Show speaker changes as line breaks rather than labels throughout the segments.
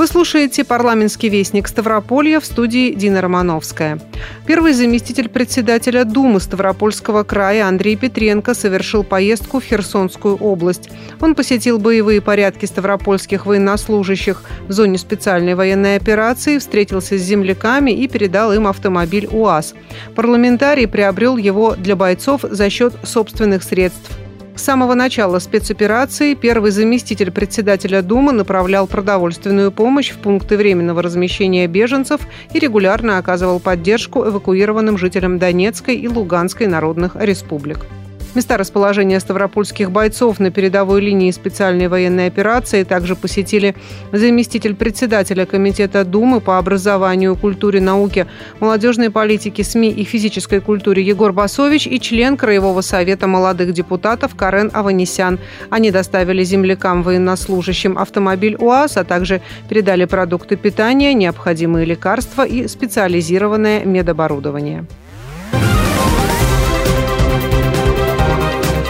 Вы слушаете парламентский вестник Ставрополья в студии Дина Романовская. Первый заместитель председателя Думы Ставропольского края Андрей Петренко совершил поездку в Херсонскую область. Он посетил боевые порядки ставропольских военнослужащих в зоне специальной военной операции, встретился с земляками и передал им автомобиль УАЗ. Парламентарий приобрел его для бойцов за счет собственных средств. С самого начала спецоперации первый заместитель председателя Думы направлял продовольственную помощь в пункты временного размещения беженцев и регулярно оказывал поддержку эвакуированным жителям Донецкой и Луганской народных республик. Места расположения ставропольских бойцов на передовой линии специальной военной операции также посетили заместитель председателя Комитета Думы по образованию, культуре, науке, молодежной политике, СМИ и физической культуре Егор Басович и член Краевого совета молодых депутатов Карен Аванесян. Они доставили землякам военнослужащим автомобиль УАЗ, а также передали продукты питания, необходимые лекарства и специализированное медоборудование.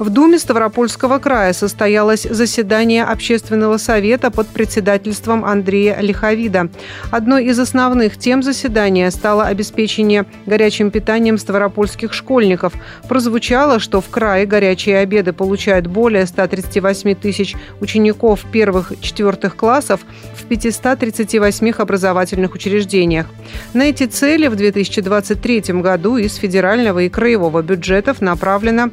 В Думе Ставропольского края состоялось заседание Общественного совета под председательством Андрея Лиховида. Одной из основных тем заседания стало обеспечение горячим питанием ставропольских школьников. Прозвучало, что в крае горячие обеды получают более 138 тысяч учеников первых-четвертых классов в 538 образовательных учреждениях. На эти цели в 2023 году из федерального и краевого бюджетов направлено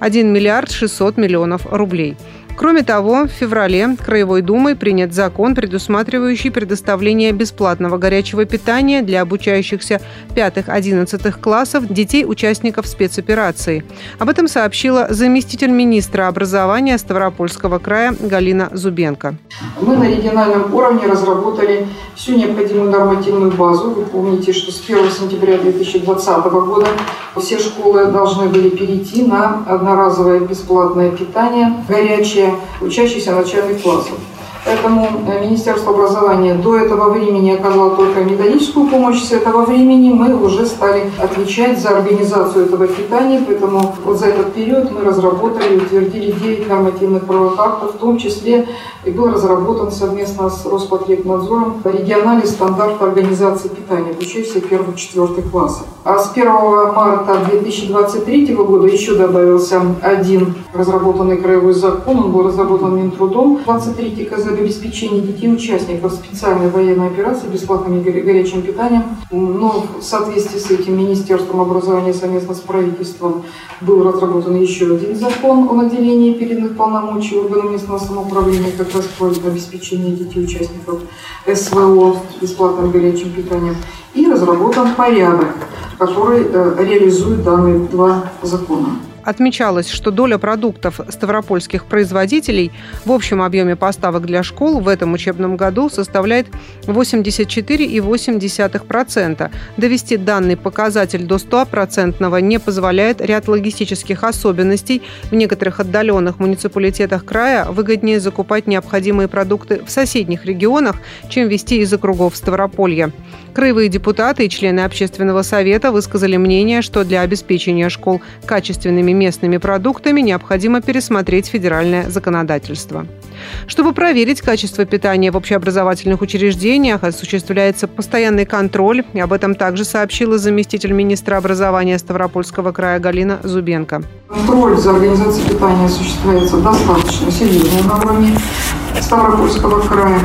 1 миллиард 600 миллионов рублей. Кроме того, в феврале Краевой Думой принят закон, предусматривающий предоставление бесплатного горячего питания для обучающихся 5-11 классов детей-участников спецоперации. Об этом сообщила заместитель министра образования Ставропольского края Галина Зубенко.
Мы на региональном уровне разработали всю необходимую нормативную базу. Вы помните, что с 1 сентября 2020 года все школы должны были перейти на одноразовое бесплатное питание горячее учащихся начальных классов. Поэтому э, Министерство образования до этого времени оказало только методическую помощь. С этого времени мы уже стали отвечать за организацию этого питания. Поэтому вот за этот период мы разработали и утвердили 9 нормативных правовых актов, в том числе и был разработан совместно с Роспотребнадзором региональный стандарт организации питания обучающихся первых-четвертых классов. А с 1 марта 2023 года еще добавился один разработанный краевой закон. Он был разработан Минтрудом 23 КЗ об обеспечении детей участников специальной военной операции бесплатным горячим питанием. Но в соответствии с этим Министерством образования совместно с правительством был разработан еще один закон о наделении передных полномочий органам местного самоуправления как раз по обеспечению детей участников СВО бесплатным горячим питанием. И разработан порядок, который э, реализует данные два закона.
Отмечалось, что доля продуктов ставропольских производителей в общем объеме поставок для школ в этом учебном году составляет 84,8%. Довести данный показатель до 100% не позволяет ряд логистических особенностей. В некоторых отдаленных муниципалитетах края выгоднее закупать необходимые продукты в соседних регионах, чем вести из округов Ставрополья. Краевые депутаты и члены общественного совета высказали мнение, что для обеспечения школ качественными местными продуктами необходимо пересмотреть федеральное законодательство. Чтобы проверить качество питания в общеобразовательных учреждениях, осуществляется постоянный контроль. Об этом также сообщила заместитель министра образования Ставропольского края Галина Зубенко.
Контроль за организацией питания осуществляется достаточно серьезно на Ставропольского края.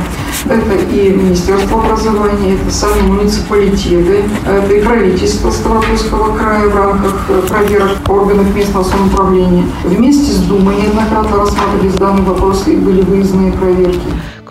Это и Министерство образования, это сами муниципалитеты, это и правительство Ставропольского края в рамках проверок органов местного самоуправления. Вместе с Думой неоднократно рассматривались данные вопросы и были выездные проверки.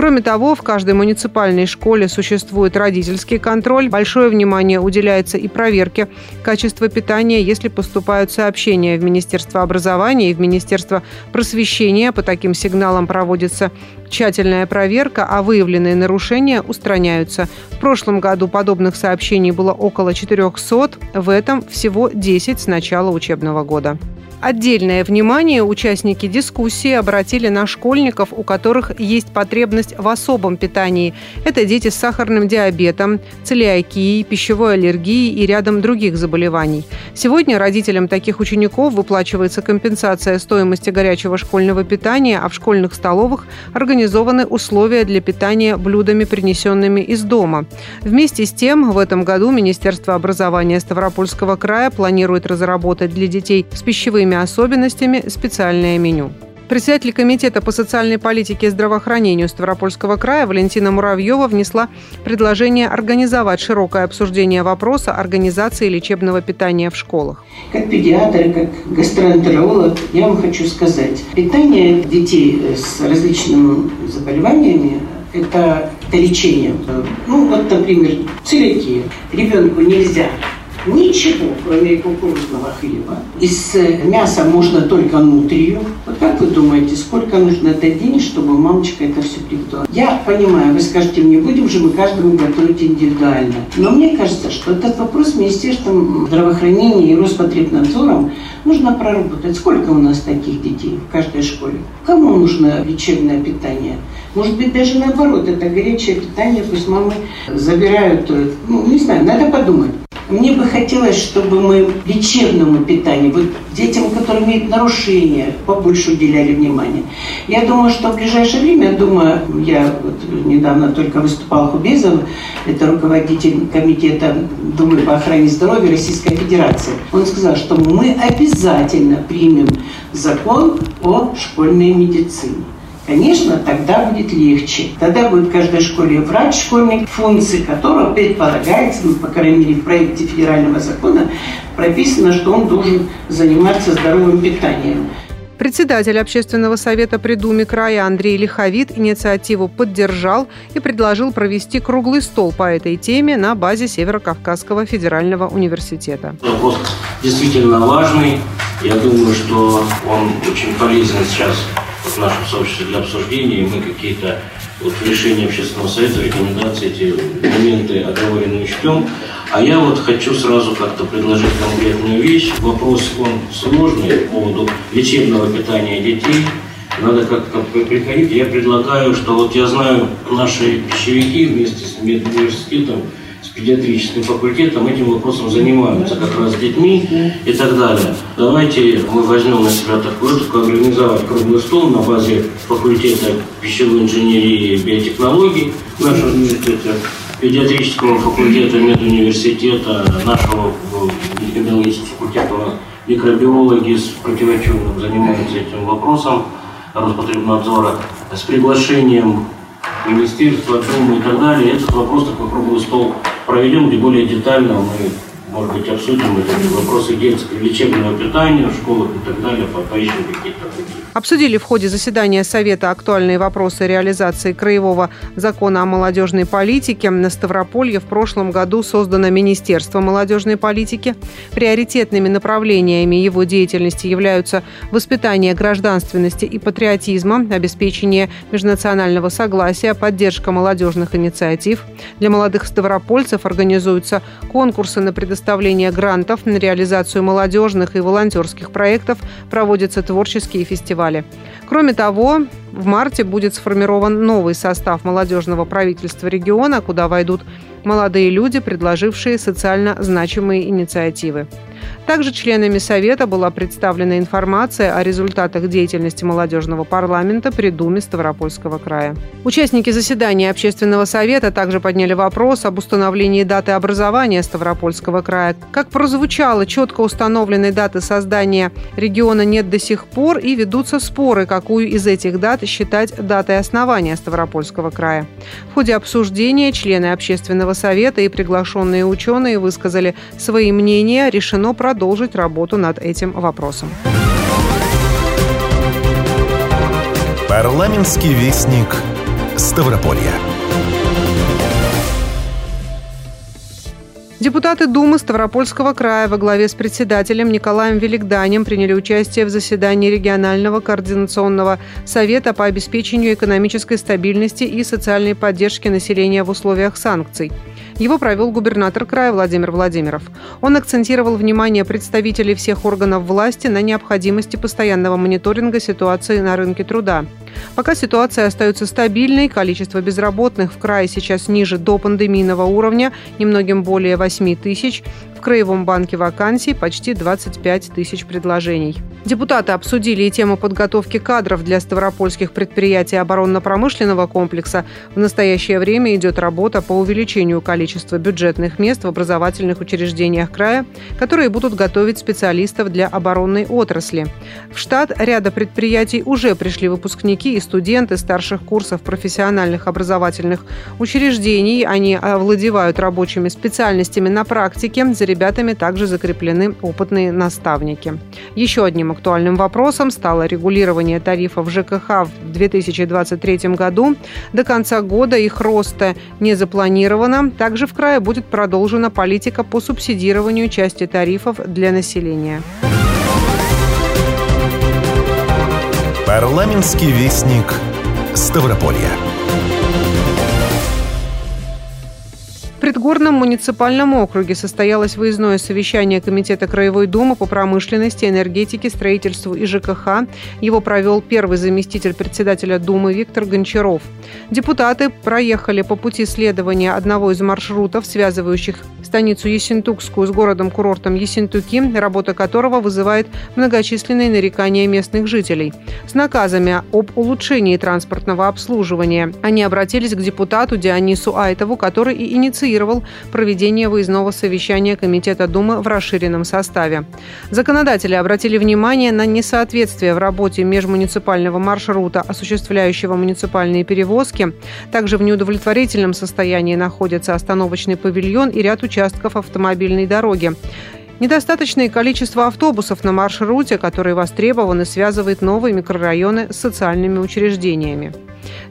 Кроме того, в каждой муниципальной школе существует родительский контроль. Большое внимание уделяется и проверке качества питания, если поступают сообщения в Министерство образования и в Министерство просвещения. По таким сигналам проводится тщательная проверка, а выявленные нарушения устраняются. В прошлом году подобных сообщений было около 400, в этом всего 10 с начала учебного года. Отдельное внимание участники дискуссии обратили на школьников, у которых есть потребность в особом питании. Это дети с сахарным диабетом, целиакией, пищевой аллергией и рядом других заболеваний. Сегодня родителям таких учеников выплачивается компенсация стоимости горячего школьного питания, а в школьных столовых организованы условия для питания блюдами, принесенными из дома. Вместе с тем, в этом году Министерство образования Ставропольского края планирует разработать для детей с пищевыми своими особенностями специальное меню. Председатель Комитета по социальной политике и здравоохранению Ставропольского края Валентина Муравьева внесла предложение организовать широкое обсуждение вопроса организации лечебного питания в школах.
Как педиатр, как гастроэнтеролог, я вам хочу сказать, питание детей с различными заболеваниями это, это лечение. Ну, вот, например, целики. Ребенку нельзя Ничего, кроме кукурузного хлеба. Из э, мяса можно только нутрию. Вот как вы думаете, сколько нужно дать денег, чтобы мамочка это все приготовила? Я понимаю, вы скажете мне, будем же мы каждому готовить индивидуально. Но мне кажется, что этот вопрос Министерством здравоохранения и Роспотребнадзором нужно проработать. Сколько у нас таких детей в каждой школе? Кому нужно лечебное питание? Может быть, даже наоборот, это горячее питание, пусть мамы забирают, э, ну, не знаю, надо подумать. Мне бы хотелось, чтобы мы лечебному питанию, вот детям, которые имеют нарушения, побольше уделяли внимание. Я думаю, что в ближайшее время, думаю, я вот недавно только выступал Хубезов, это руководитель комитета Думы по охране здоровья Российской Федерации. Он сказал, что мы обязательно примем закон о школьной медицине. Конечно, тогда будет легче. Тогда будет в каждой школе врач, школьник, функции которого предполагается, ну, по крайней мере, в проекте федерального закона прописано, что он должен заниматься здоровым питанием.
Председатель общественного совета при Думе края Андрей Лиховит инициативу поддержал и предложил провести круглый стол по этой теме на базе Северо-Кавказского федерального университета.
Вопрос действительно важный. Я думаю, что он очень полезен сейчас в нашем сообществе для обсуждения, и мы какие-то вот в решении общественного совета, рекомендации, эти моменты оговоренные учтем. А я вот хочу сразу как-то предложить конкретную вещь. Вопрос, он сложный по поводу лечебного питания детей. Надо как-то приходить. Я предлагаю, что вот я знаю, наши пищевики вместе с медуниверситетом педиатрическим факультетом этим вопросом занимаются, как раз с детьми и так далее. Давайте мы возьмем на себя такую роль, организовать круглый стол на базе факультета пищевой инженерии и биотехнологий в нашем университете, педиатрического факультета медуниверситета, нашего биологического факультета микробиологи с противочумным занимаются этим вопросом Роспотребнадзора с приглашением Министерства, Думы и так далее. Этот вопрос такой круглый стол проведем, где более детально мы, может быть, обсудим вопросы детского лечебного питания в школах и так далее, поищем какие-то такие
Обсудили в ходе заседания Совета актуальные вопросы реализации Краевого закона о молодежной политике. На Ставрополье в прошлом году создано Министерство молодежной политики. Приоритетными направлениями его деятельности являются воспитание гражданственности и патриотизма, обеспечение межнационального согласия, поддержка молодежных инициатив. Для молодых ставропольцев организуются конкурсы на предоставление грантов на реализацию молодежных и волонтерских проектов, проводятся творческие фестивали. Кроме того, в марте будет сформирован новый состав молодежного правительства региона, куда войдут молодые люди, предложившие социально значимые инициативы. Также членами Совета была представлена информация о результатах деятельности молодежного парламента при Думе Ставропольского края. Участники заседания Общественного совета также подняли вопрос об установлении даты образования Ставропольского края. Как прозвучало, четко установленной даты создания региона нет до сих пор и ведутся споры, какую из этих дат считать датой основания Ставропольского края. В ходе обсуждения члены Общественного совета и приглашенные ученые высказали свои мнения. Решено продолжить работу над этим вопросом.
Парламентский вестник Ставрополья.
Депутаты Думы Ставропольского края во главе с председателем Николаем Великданем приняли участие в заседании регионального координационного совета по обеспечению экономической стабильности и социальной поддержки населения в условиях санкций. Его провел губернатор края Владимир Владимиров. Он акцентировал внимание представителей всех органов власти на необходимости постоянного мониторинга ситуации на рынке труда. Пока ситуация остается стабильной, количество безработных в крае сейчас ниже до пандемийного уровня, немногим более 8 тысяч, в Краевом банке вакансий почти 25 тысяч предложений. Депутаты обсудили и тему подготовки кадров для ставропольских предприятий оборонно-промышленного комплекса. В настоящее время идет работа по увеличению количества бюджетных мест в образовательных учреждениях края, которые будут готовить специалистов для оборонной отрасли. В штат ряда предприятий уже пришли выпускники и студенты старших курсов профессиональных образовательных учреждений. Они овладевают рабочими специальностями на практике, ребятами также закреплены опытные наставники. Еще одним актуальным вопросом стало регулирование тарифов ЖКХ в 2023 году. До конца года их роста не запланировано. Также в крае будет продолжена политика по субсидированию части тарифов для населения.
Парламентский вестник Ставрополья.
Предгорном муниципальном округе состоялось выездное совещание Комитета Краевой Думы по промышленности, энергетике, строительству и ЖКХ. Его провел первый заместитель председателя Думы Виктор Гончаров. Депутаты проехали по пути следования одного из маршрутов, связывающих станицу Ессентукскую с городом-курортом Ессентуки, работа которого вызывает многочисленные нарекания местных жителей. С наказами об улучшении транспортного обслуживания они обратились к депутату Дионису Айтову, который и инициировал проведение выездного совещания Комитета Думы в расширенном составе. Законодатели обратили внимание на несоответствие в работе межмуниципального маршрута, осуществляющего муниципальные перевозки. Также в неудовлетворительном состоянии находится остановочный павильон и ряд участков автомобильной дороги. Недостаточное количество автобусов на маршруте, который востребован и связывает новые микрорайоны с социальными учреждениями.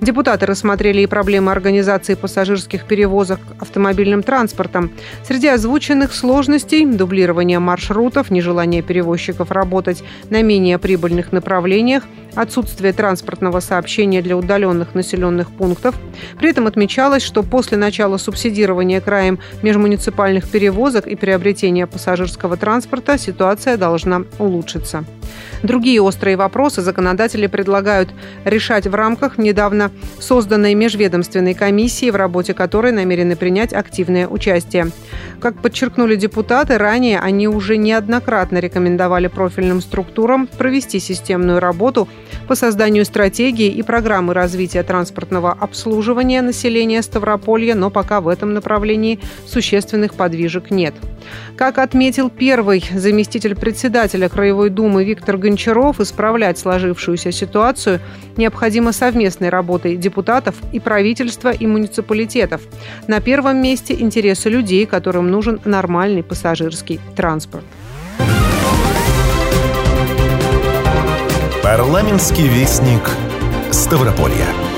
Депутаты рассмотрели и проблемы организации пассажирских перевозок автомобильным транспортом. Среди озвученных сложностей – дублирование маршрутов, нежелание перевозчиков работать на менее прибыльных направлениях, отсутствие транспортного сообщения для удаленных населенных пунктов. При этом отмечалось, что после начала субсидирования краем межмуниципальных перевозок и приобретения пассажирского транспорта ситуация должна улучшиться. Другие острые вопросы законодатели предлагают решать в рамках недавно созданной межведомственной комиссии, в работе которой намерены принять активное участие. Как подчеркнули депутаты, ранее они уже неоднократно рекомендовали профильным структурам провести системную работу по созданию стратегии и программы развития транспортного обслуживания населения Ставрополья, но пока в этом направлении существенных подвижек нет. Как отметил первый заместитель председателя Краевой Думы Виктор Гончаров, исправлять сложившуюся ситуацию необходимо совместной работой депутатов и правительства и муниципалитетов. На первом месте интересы людей, которым нужен нормальный пассажирский транспорт.
Парламентский вестник Ставрополья.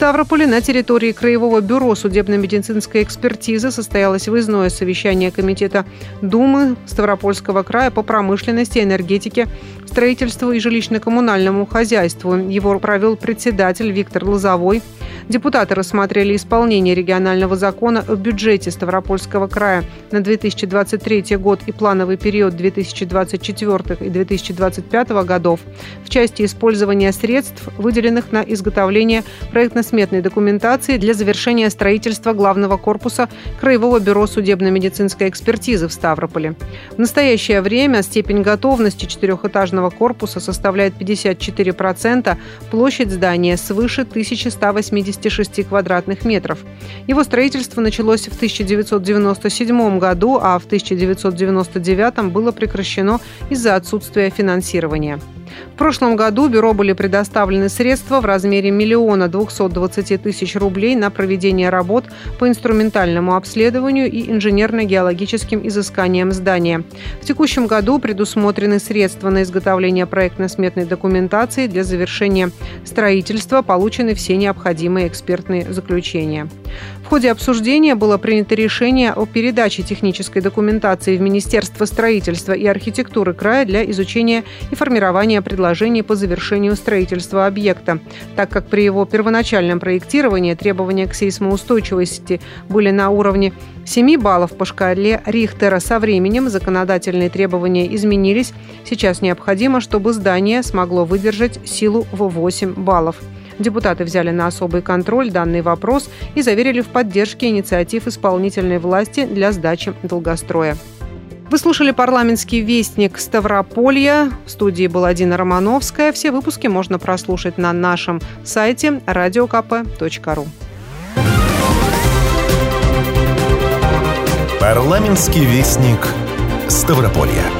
Ставрополе. На территории Краевого бюро судебно-медицинской экспертизы состоялось выездное совещание Комитета Думы Ставропольского края по промышленности, энергетике, строительству и жилищно-коммунальному хозяйству. Его провел председатель Виктор Лозовой. Депутаты рассмотрели исполнение регионального закона о бюджете Ставропольского края на 2023 год и плановый период 2024 и 2025 годов в части использования средств, выделенных на изготовление проектно-сметной документации для завершения строительства главного корпуса Краевого бюро судебно-медицинской экспертизы в Ставрополе. В настоящее время степень готовности четырехэтажного корпуса составляет 54%, площадь здания свыше 1180 56 квадратных метров. Его строительство началось в 1997 году, а в 1999 было прекращено из-за отсутствия финансирования. В прошлом году бюро были предоставлены средства в размере миллиона 220 тысяч рублей на проведение работ по инструментальному обследованию и инженерно-геологическим изысканиям здания. В текущем году предусмотрены средства на изготовление проектно-сметной документации для завершения строительства, получены все необходимые экспертные заключения. Ходе обсуждения было принято решение о передаче технической документации в Министерство строительства и архитектуры края для изучения и формирования предложений по завершению строительства объекта, так как при его первоначальном проектировании требования к сейсмоустойчивости были на уровне 7 баллов по шкале Рихтера со временем законодательные требования изменились. Сейчас необходимо, чтобы здание смогло выдержать силу в 8 баллов. Депутаты взяли на особый контроль данный вопрос и заверили в поддержке инициатив исполнительной власти для сдачи долгостроя. Вы слушали парламентский вестник Ставрополья. В студии была Дина Романовская. Все выпуски можно прослушать на нашем сайте radiokp.ru.
Парламентский вестник Ставрополья.